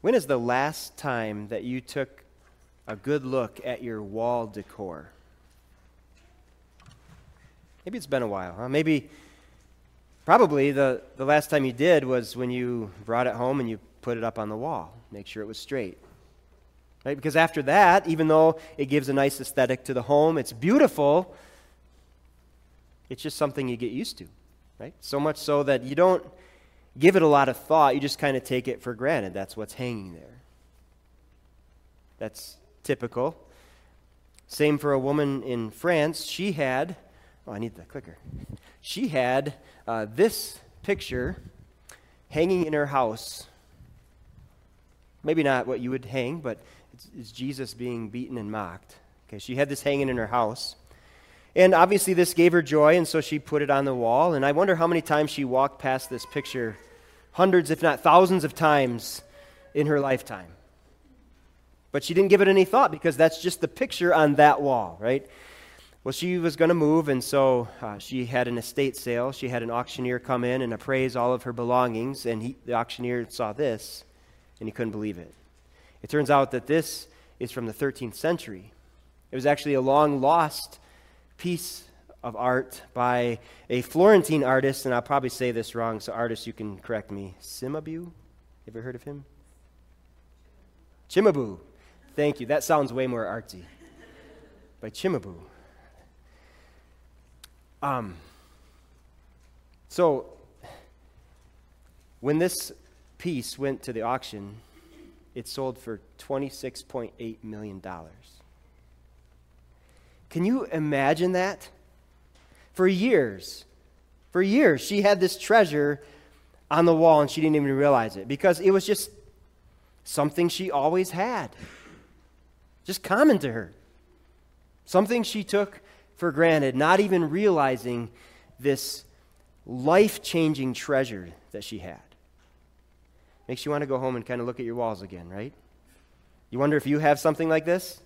When is the last time that you took a good look at your wall decor? Maybe it's been a while, huh? Maybe, probably the, the last time you did was when you brought it home and you put it up on the wall, make sure it was straight. Right? Because after that, even though it gives a nice aesthetic to the home, it's beautiful, it's just something you get used to. Right? So much so that you don't give it a lot of thought, you just kind of take it for granted. That's what's hanging there. That's typical. Same for a woman in France. She had, oh, I need the clicker. She had uh, this picture hanging in her house. Maybe not what you would hang, but it's, it's Jesus being beaten and mocked. Okay, she had this hanging in her house. And obviously, this gave her joy, and so she put it on the wall. And I wonder how many times she walked past this picture hundreds, if not thousands, of times in her lifetime. But she didn't give it any thought because that's just the picture on that wall, right? Well, she was going to move, and so uh, she had an estate sale. She had an auctioneer come in and appraise all of her belongings, and he, the auctioneer saw this, and he couldn't believe it. It turns out that this is from the 13th century. It was actually a long lost piece of art by a Florentine artist, and I'll probably say this wrong, so artist, you can correct me. Cimabue? Ever heard of him? Cimabue. Thank you. That sounds way more artsy. By Cimabue. Um, so, when this piece went to the auction, it sold for $26.8 million. Can you imagine that? For years, for years, she had this treasure on the wall and she didn't even realize it because it was just something she always had. Just common to her. Something she took for granted, not even realizing this life changing treasure that she had. Makes you want to go home and kind of look at your walls again, right? You wonder if you have something like this?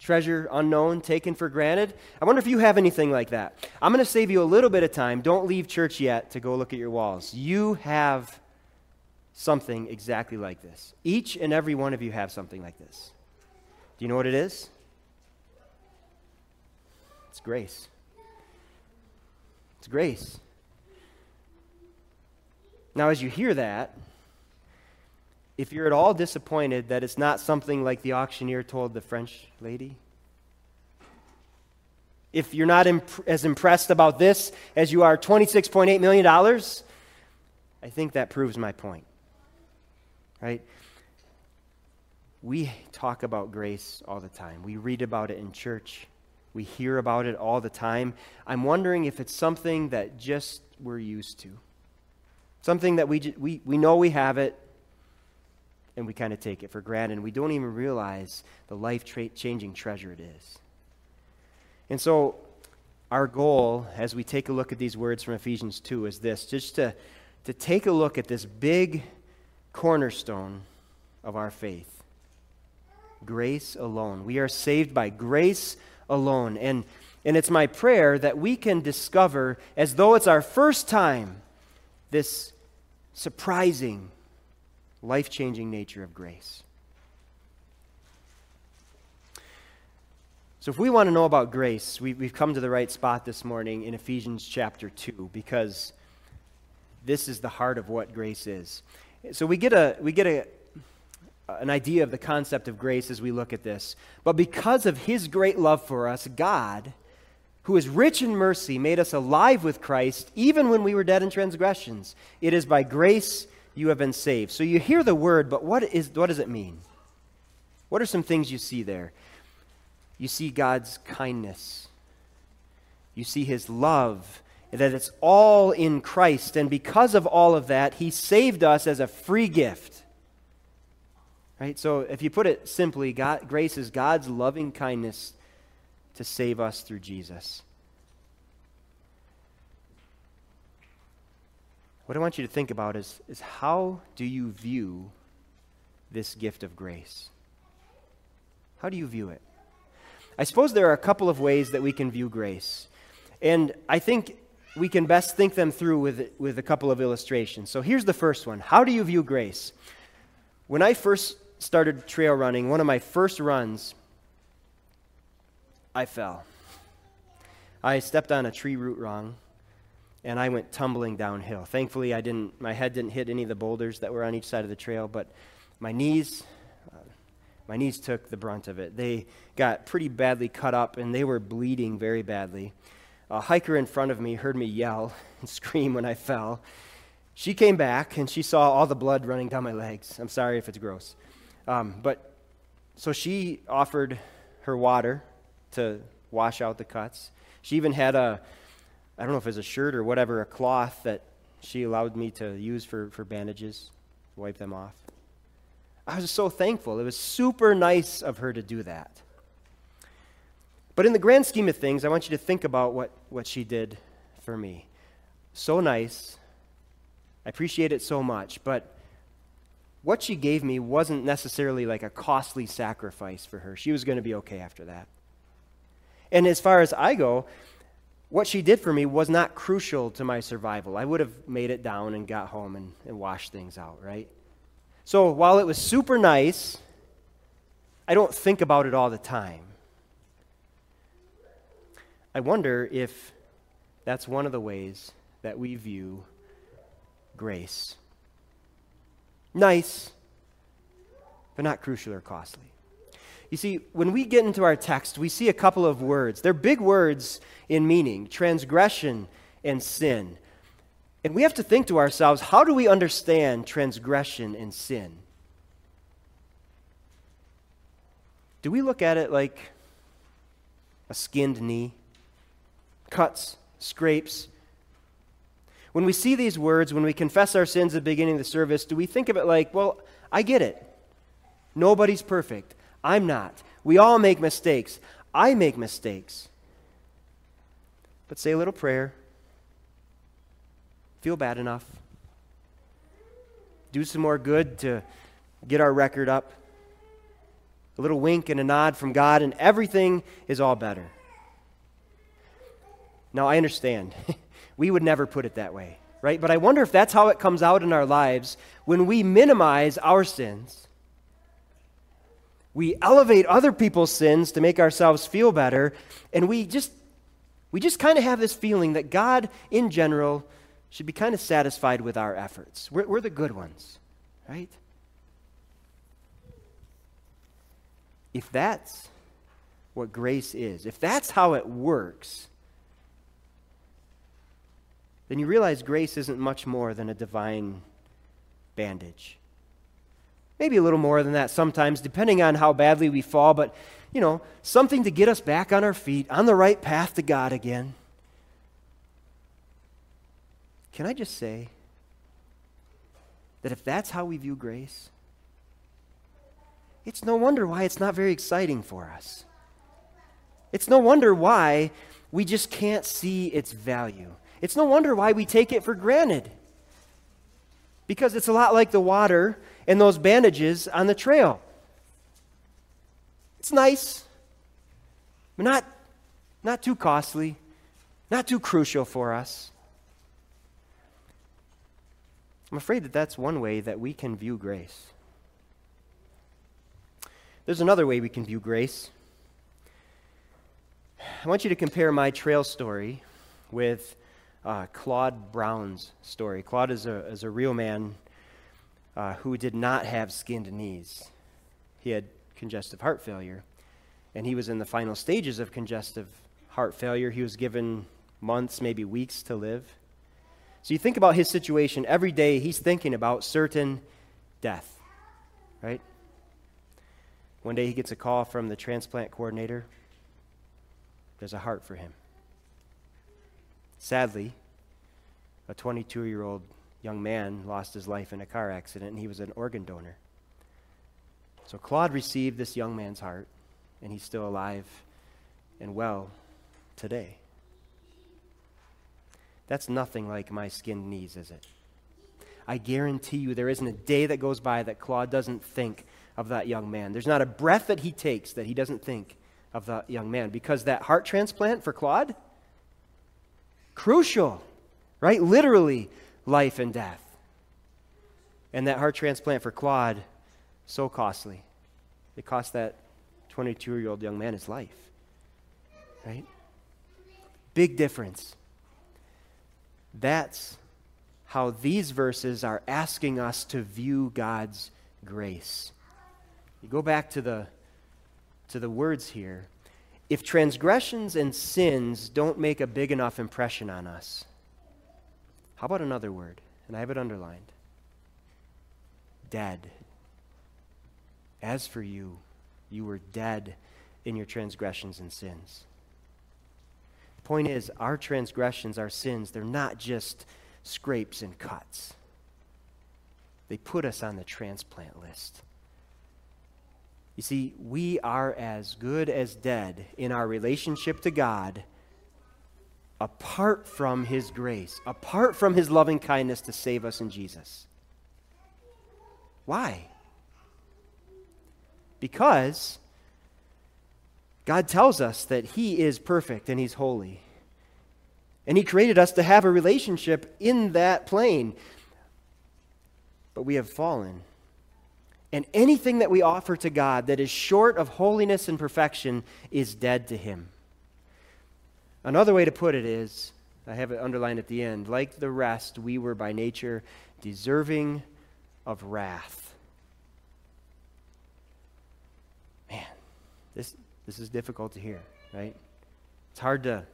Treasure unknown, taken for granted. I wonder if you have anything like that. I'm going to save you a little bit of time. Don't leave church yet to go look at your walls. You have something exactly like this. Each and every one of you have something like this. Do you know what it is? It's grace. It's grace. Now, as you hear that, if you're at all disappointed that it's not something like the auctioneer told the French lady, if you're not imp- as impressed about this as you are $26.8 million, I think that proves my point. Right? We talk about grace all the time, we read about it in church, we hear about it all the time. I'm wondering if it's something that just we're used to. Something that we, we, we know we have it, and we kind of take it for granted. And we don't even realize the life changing treasure it is. And so, our goal as we take a look at these words from Ephesians 2 is this just to, to take a look at this big cornerstone of our faith grace alone. We are saved by grace alone. And, and it's my prayer that we can discover, as though it's our first time, this surprising life changing nature of grace. So, if we want to know about grace, we, have come to the right spot this morning in Ephesians chapter 2 because this is the heart of what grace is. So, we get, a, we get a, an idea of the concept of grace as we look at this. But because of his great love for us, God, who is rich in mercy, made us alive with Christ even when we were dead in transgressions. It is by grace you have been saved. So you hear the word, but what, is, what does it mean? What are some things you see there? You see God's kindness, you see his love, that it's all in Christ. And because of all of that, he saved us as a free gift. Right? So if you put it simply, God, grace is God's loving kindness to save us through Jesus. What I want you to think about is, is how do you view this gift of grace? How do you view it? I suppose there are a couple of ways that we can view grace. And I think we can best think them through with, with a couple of illustrations. So here's the first one How do you view grace? When I first started trail running, one of my first runs, I fell. I stepped on a tree root wrong and I went tumbling downhill. Thankfully, I didn't my head didn't hit any of the boulders that were on each side of the trail, but my knees uh, my knees took the brunt of it. They got pretty badly cut up and they were bleeding very badly. A hiker in front of me heard me yell and scream when I fell. She came back and she saw all the blood running down my legs. I'm sorry if it's gross. Um, but so she offered her water to wash out the cuts. She even had a, I don't know if it was a shirt or whatever, a cloth that she allowed me to use for, for bandages, wipe them off. I was so thankful. It was super nice of her to do that. But in the grand scheme of things, I want you to think about what, what she did for me. So nice. I appreciate it so much. But what she gave me wasn't necessarily like a costly sacrifice for her. She was going to be okay after that. And as far as I go, what she did for me was not crucial to my survival. I would have made it down and got home and, and washed things out, right? So while it was super nice, I don't think about it all the time. I wonder if that's one of the ways that we view grace. Nice, but not crucial or costly. You see, when we get into our text, we see a couple of words. They're big words in meaning transgression and sin. And we have to think to ourselves how do we understand transgression and sin? Do we look at it like a skinned knee? cuts, scrapes. When we see these words, when we confess our sins at the beginning of the service, do we think of it like, well, I get it. Nobody's perfect. I'm not. We all make mistakes. I make mistakes. But say a little prayer. Feel bad enough. Do some more good to get our record up. A little wink and a nod from God, and everything is all better. Now, I understand. we would never put it that way, right? But I wonder if that's how it comes out in our lives when we minimize our sins. We elevate other people's sins to make ourselves feel better, and we just we just kind of have this feeling that God in general should be kind of satisfied with our efforts. We're, we're the good ones, right? If that's what grace is, if that's how it works, then you realize grace isn't much more than a divine bandage. Maybe a little more than that sometimes, depending on how badly we fall, but, you know, something to get us back on our feet, on the right path to God again. Can I just say that if that's how we view grace, it's no wonder why it's not very exciting for us. It's no wonder why we just can't see its value. It's no wonder why we take it for granted. Because it's a lot like the water and those bandages on the trail. It's nice, but not, not too costly, not too crucial for us. I'm afraid that that's one way that we can view grace. There's another way we can view grace. I want you to compare my trail story with uh, Claude Brown's story. Claude is a, is a real man uh, who did not have skinned knees. He had congestive heart failure, and he was in the final stages of congestive heart failure. He was given months, maybe weeks to live. So you think about his situation. Every day he's thinking about certain death, right? One day he gets a call from the transplant coordinator. There's a heart for him. Sadly, a 22 year old young man lost his life in a car accident, and he was an organ donor. So Claude received this young man's heart, and he's still alive and well today. That's nothing like my skinned knees, is it? I guarantee you there isn't a day that goes by that Claude doesn't think of that young man. There's not a breath that he takes that he doesn't think of that young man because that heart transplant for Claude Crucial, right? Literally, life and death. And that heart transplant for Claude So costly. It cost that 22 year old young man his life. Right? Big difference. That's how these verses are asking us to view God's grace. You go back to the, to the words here. If transgressions and sins don't make a big enough impression on us, how about another word? And I have it underlined dead. As for you, you were dead in your transgressions and sins. The point is, our transgressions, our sins, they're not just scrapes and cuts, they put us on the transplant list. You see, we are as good as dead in our relationship to God apart from His grace, apart from His loving kindness to save us in Jesus. Why? Because God tells us that He is perfect and He's holy. And He created us to have a relationship in that plane. But we have fallen. And anything that we offer to God that is short of holiness and perfection is dead to Him. Another way to put it is I have it underlined at the end like the rest, we were by nature deserving of wrath. Man, this, this is difficult to hear, right? It's hard to,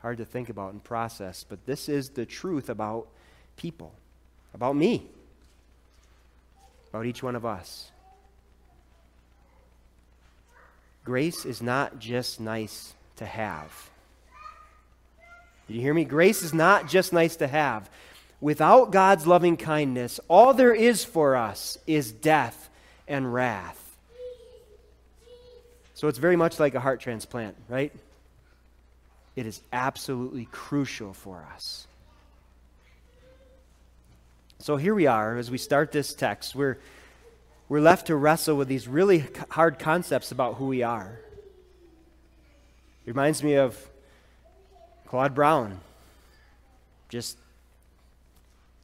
hard to think about and process, but this is the truth about people, about me, about each one of us. Grace is not just nice to have. Did you hear me? Grace is not just nice to have. Without God's loving kindness, all there is for us is death and wrath. So it's very much like a heart transplant, right? It is absolutely crucial for us. So here we are as we start this text. We're, we're left to wrestle with these really hard concepts about who we are. It reminds me of Claude Brown, just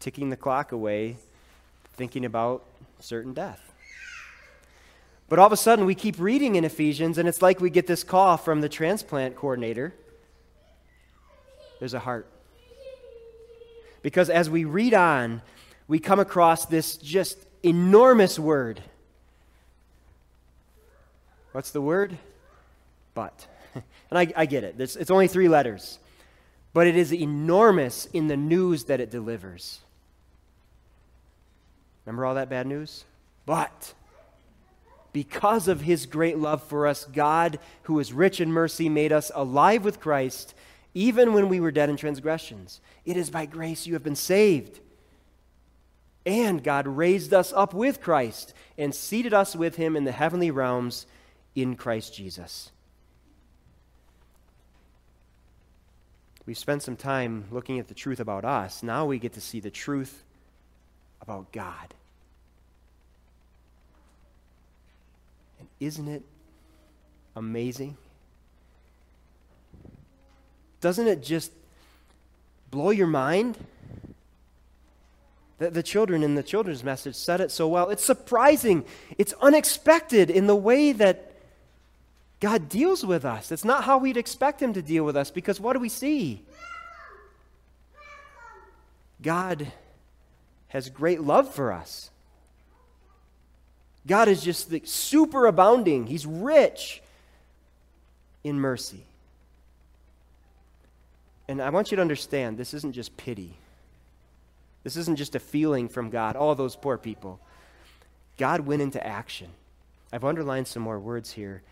ticking the clock away, thinking about certain death. But all of a sudden, we keep reading in Ephesians, and it's like we get this call from the transplant coordinator there's a heart. Because as we read on, we come across this just enormous word. What's the word? But. And I, I get it, it's, it's only three letters. But it is enormous in the news that it delivers. Remember all that bad news? But because of his great love for us, God, who is rich in mercy, made us alive with Christ, even when we were dead in transgressions. It is by grace you have been saved. And God raised us up with Christ and seated us with him in the heavenly realms in Christ Jesus. We've spent some time looking at the truth about us. Now we get to see the truth about God. And isn't it amazing? Doesn't it just blow your mind? The, the children in the children's message said it so well. It's surprising, it's unexpected in the way that God deals with us. It's not how we'd expect Him to deal with us because what do we see? God has great love for us. God is just super abounding. He's rich in mercy. And I want you to understand this isn't just pity. This isn't just a feeling from God, all those poor people. God went into action. I've underlined some more words here.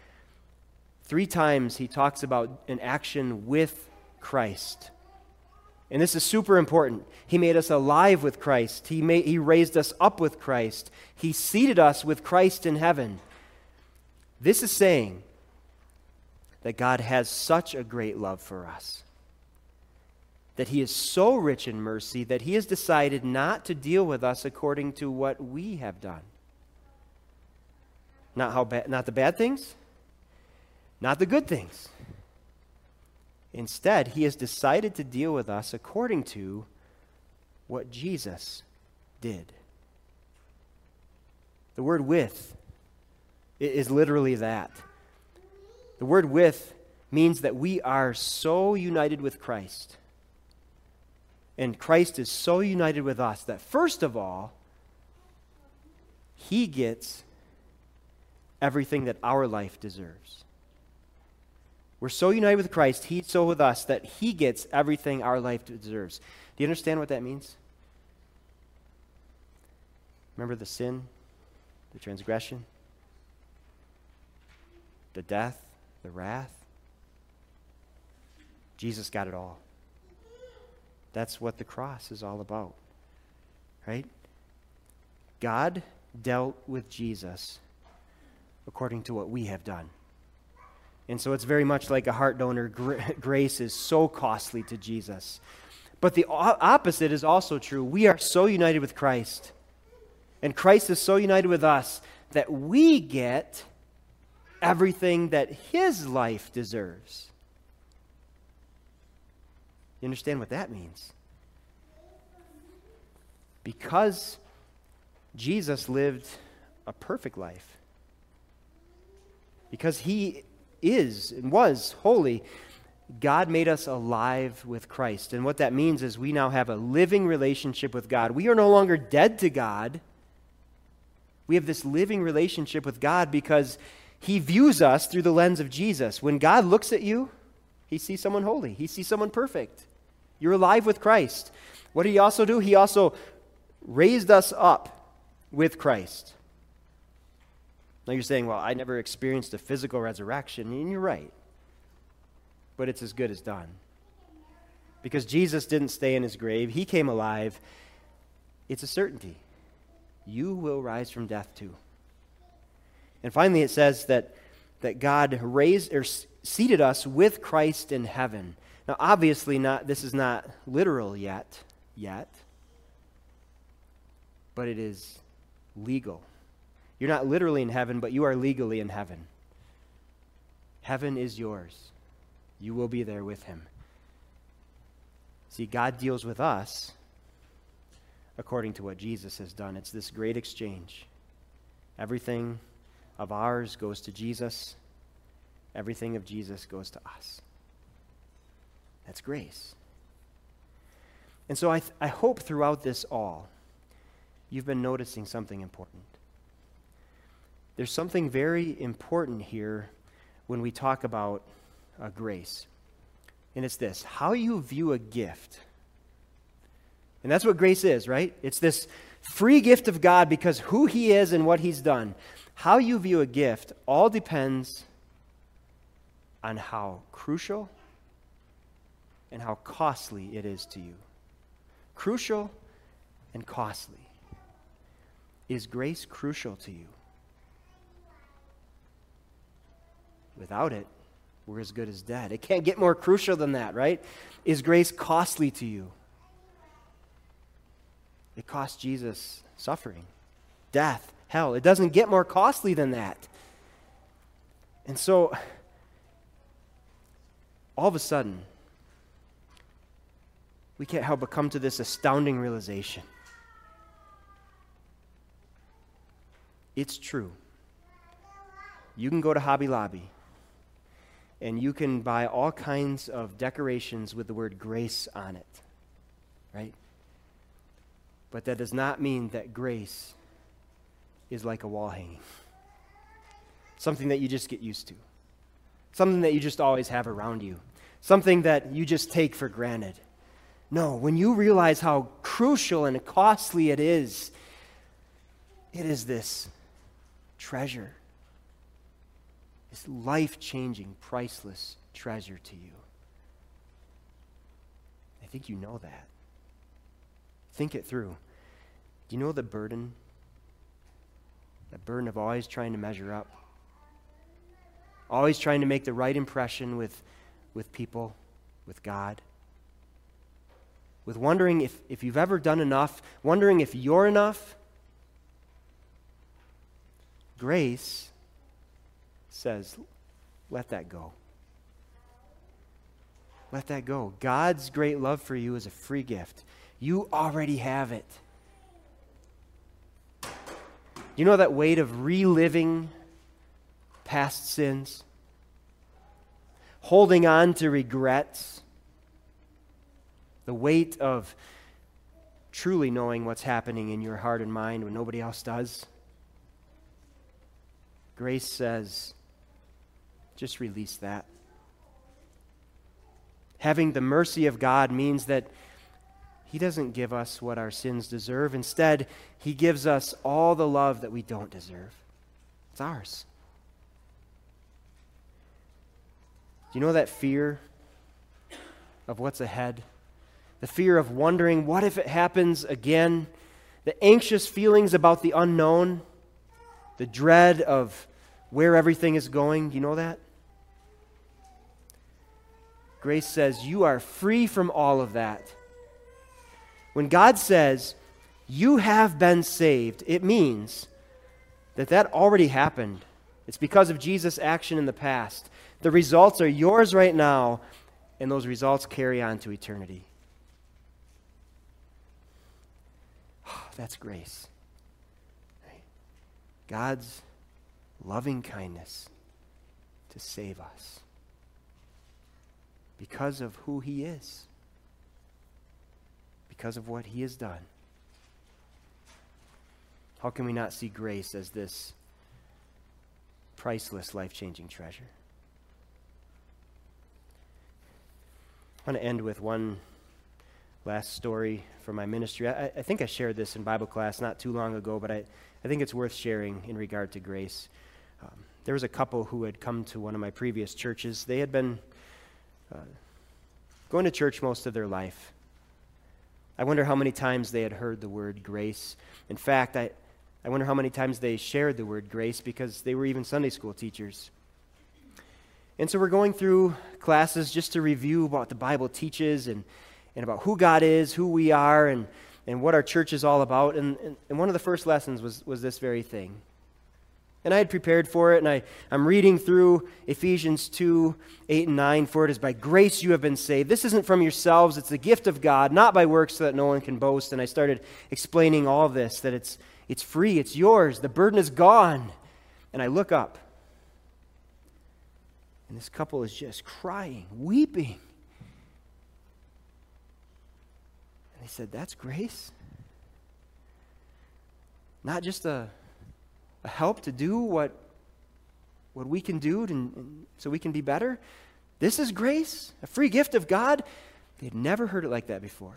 Three times he talks about an action with Christ. And this is super important. He made us alive with Christ. He, made, he raised us up with Christ. He seated us with Christ in heaven. This is saying that God has such a great love for us. That he is so rich in mercy that he has decided not to deal with us according to what we have done. Not, how ba- not the bad things, not the good things. Instead, he has decided to deal with us according to what Jesus did. The word with is literally that. The word with means that we are so united with Christ. And Christ is so united with us that, first of all, he gets everything that our life deserves. We're so united with Christ, He's so with us that He gets everything our life deserves. Do you understand what that means? Remember the sin, the transgression, the death, the wrath? Jesus got it all. That's what the cross is all about. Right? God dealt with Jesus according to what we have done. And so it's very much like a heart donor. Grace is so costly to Jesus. But the opposite is also true. We are so united with Christ, and Christ is so united with us that we get everything that his life deserves. You understand what that means? Because Jesus lived a perfect life, because he is and was holy, God made us alive with Christ. And what that means is we now have a living relationship with God. We are no longer dead to God. We have this living relationship with God because He views us through the lens of Jesus. When God looks at you, He sees someone holy, He sees someone perfect. You're alive with Christ. What did He also do? He also raised us up with Christ. Now you're saying, well, I never experienced a physical resurrection, and you're right. But it's as good as done. Because Jesus didn't stay in his grave, he came alive. It's a certainty. You will rise from death too. And finally, it says that, that God raised or seated us with Christ in heaven. Now, obviously, not this is not literal yet, yet, but it is legal. You're not literally in heaven, but you are legally in heaven. Heaven is yours. You will be there with him. See, God deals with us according to what Jesus has done. It's this great exchange. Everything of ours goes to Jesus, everything of Jesus goes to us. That's grace. And so I, th- I hope throughout this all, you've been noticing something important. There's something very important here when we talk about uh, grace. And it's this how you view a gift. And that's what grace is, right? It's this free gift of God because who He is and what He's done. How you view a gift all depends on how crucial and how costly it is to you. Crucial and costly. Is grace crucial to you? Without it, we're as good as dead. It can't get more crucial than that, right? Is grace costly to you? It cost Jesus suffering, death, hell. It doesn't get more costly than that. And so, all of a sudden, we can't help but come to this astounding realization. It's true. You can go to Hobby Lobby and you can buy all kinds of decorations with the word grace on it, right? But that does not mean that grace is like a wall hanging, something that you just get used to, something that you just always have around you, something that you just take for granted. No, when you realize how crucial and costly it is, it is this treasure this life changing, priceless treasure to you. I think you know that. Think it through. Do you know the burden? The burden of always trying to measure up, always trying to make the right impression with, with people, with God, with wondering if, if you've ever done enough, wondering if you're enough. Grace says, let that go. Let that go. God's great love for you is a free gift. You already have it. You know that weight of reliving past sins? Holding on to regrets? The weight of truly knowing what's happening in your heart and mind when nobody else does? Grace says, just release that. Having the mercy of God means that He doesn't give us what our sins deserve. Instead, He gives us all the love that we don't deserve. It's ours. Do you know that fear of what's ahead? The fear of wondering, what if it happens again? The anxious feelings about the unknown? The dread of where everything is going? You know that? Grace says you are free from all of that. When God says you have been saved, it means that that already happened. It's because of Jesus' action in the past. The results are yours right now, and those results carry on to eternity. Oh, that's grace. God's loving kindness to save us because of who He is, because of what He has done. How can we not see grace as this priceless, life changing treasure? I want to end with one last story from my ministry. I, I, think I shared this in Bible class not too long ago, but I, I think it's worth sharing in regard to grace. Um, there was a couple who had come to one of my previous churches. They had been uh, going to church most of their life. I wonder how many times they had heard the word grace. In fact, I, I wonder how many times they shared the word grace because they were even Sunday school teachers. And so we're going through classes just to review what the Bible teaches and, and about who God is, who we are, and, and what our church is all about. And, and, and one of the first lessons was, was this very thing and I had prepared for it, and I, I'm reading through Ephesians 2 8 and 9. For it is by grace you have been saved. This isn't from yourselves, it's the gift of God, not by works so that no one can boast. And I started explaining all this that it's, it's free, it's yours, the burden is gone. And I look up, and this couple is just crying, weeping. And they said, That's grace? Not just a a help to do what, what we can do to, so we can be better. This is grace, a free gift of God. They'd never heard it like that before.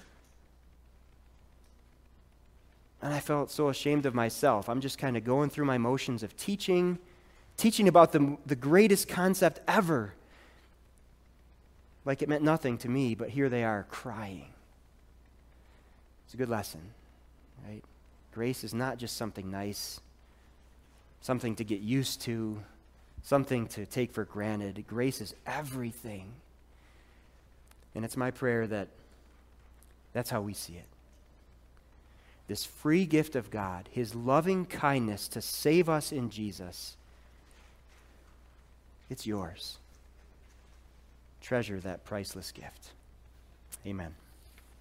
And I felt so ashamed of myself. I'm just kind of going through my motions of teaching, teaching about the, the greatest concept ever. Like it meant nothing to me, but here they are crying. It's a good lesson, right? Grace is not just something nice, something to get used to, something to take for granted. Grace is everything. And it's my prayer that that's how we see it. This free gift of God, His loving kindness to save us in Jesus, it's yours. Treasure that priceless gift. Amen.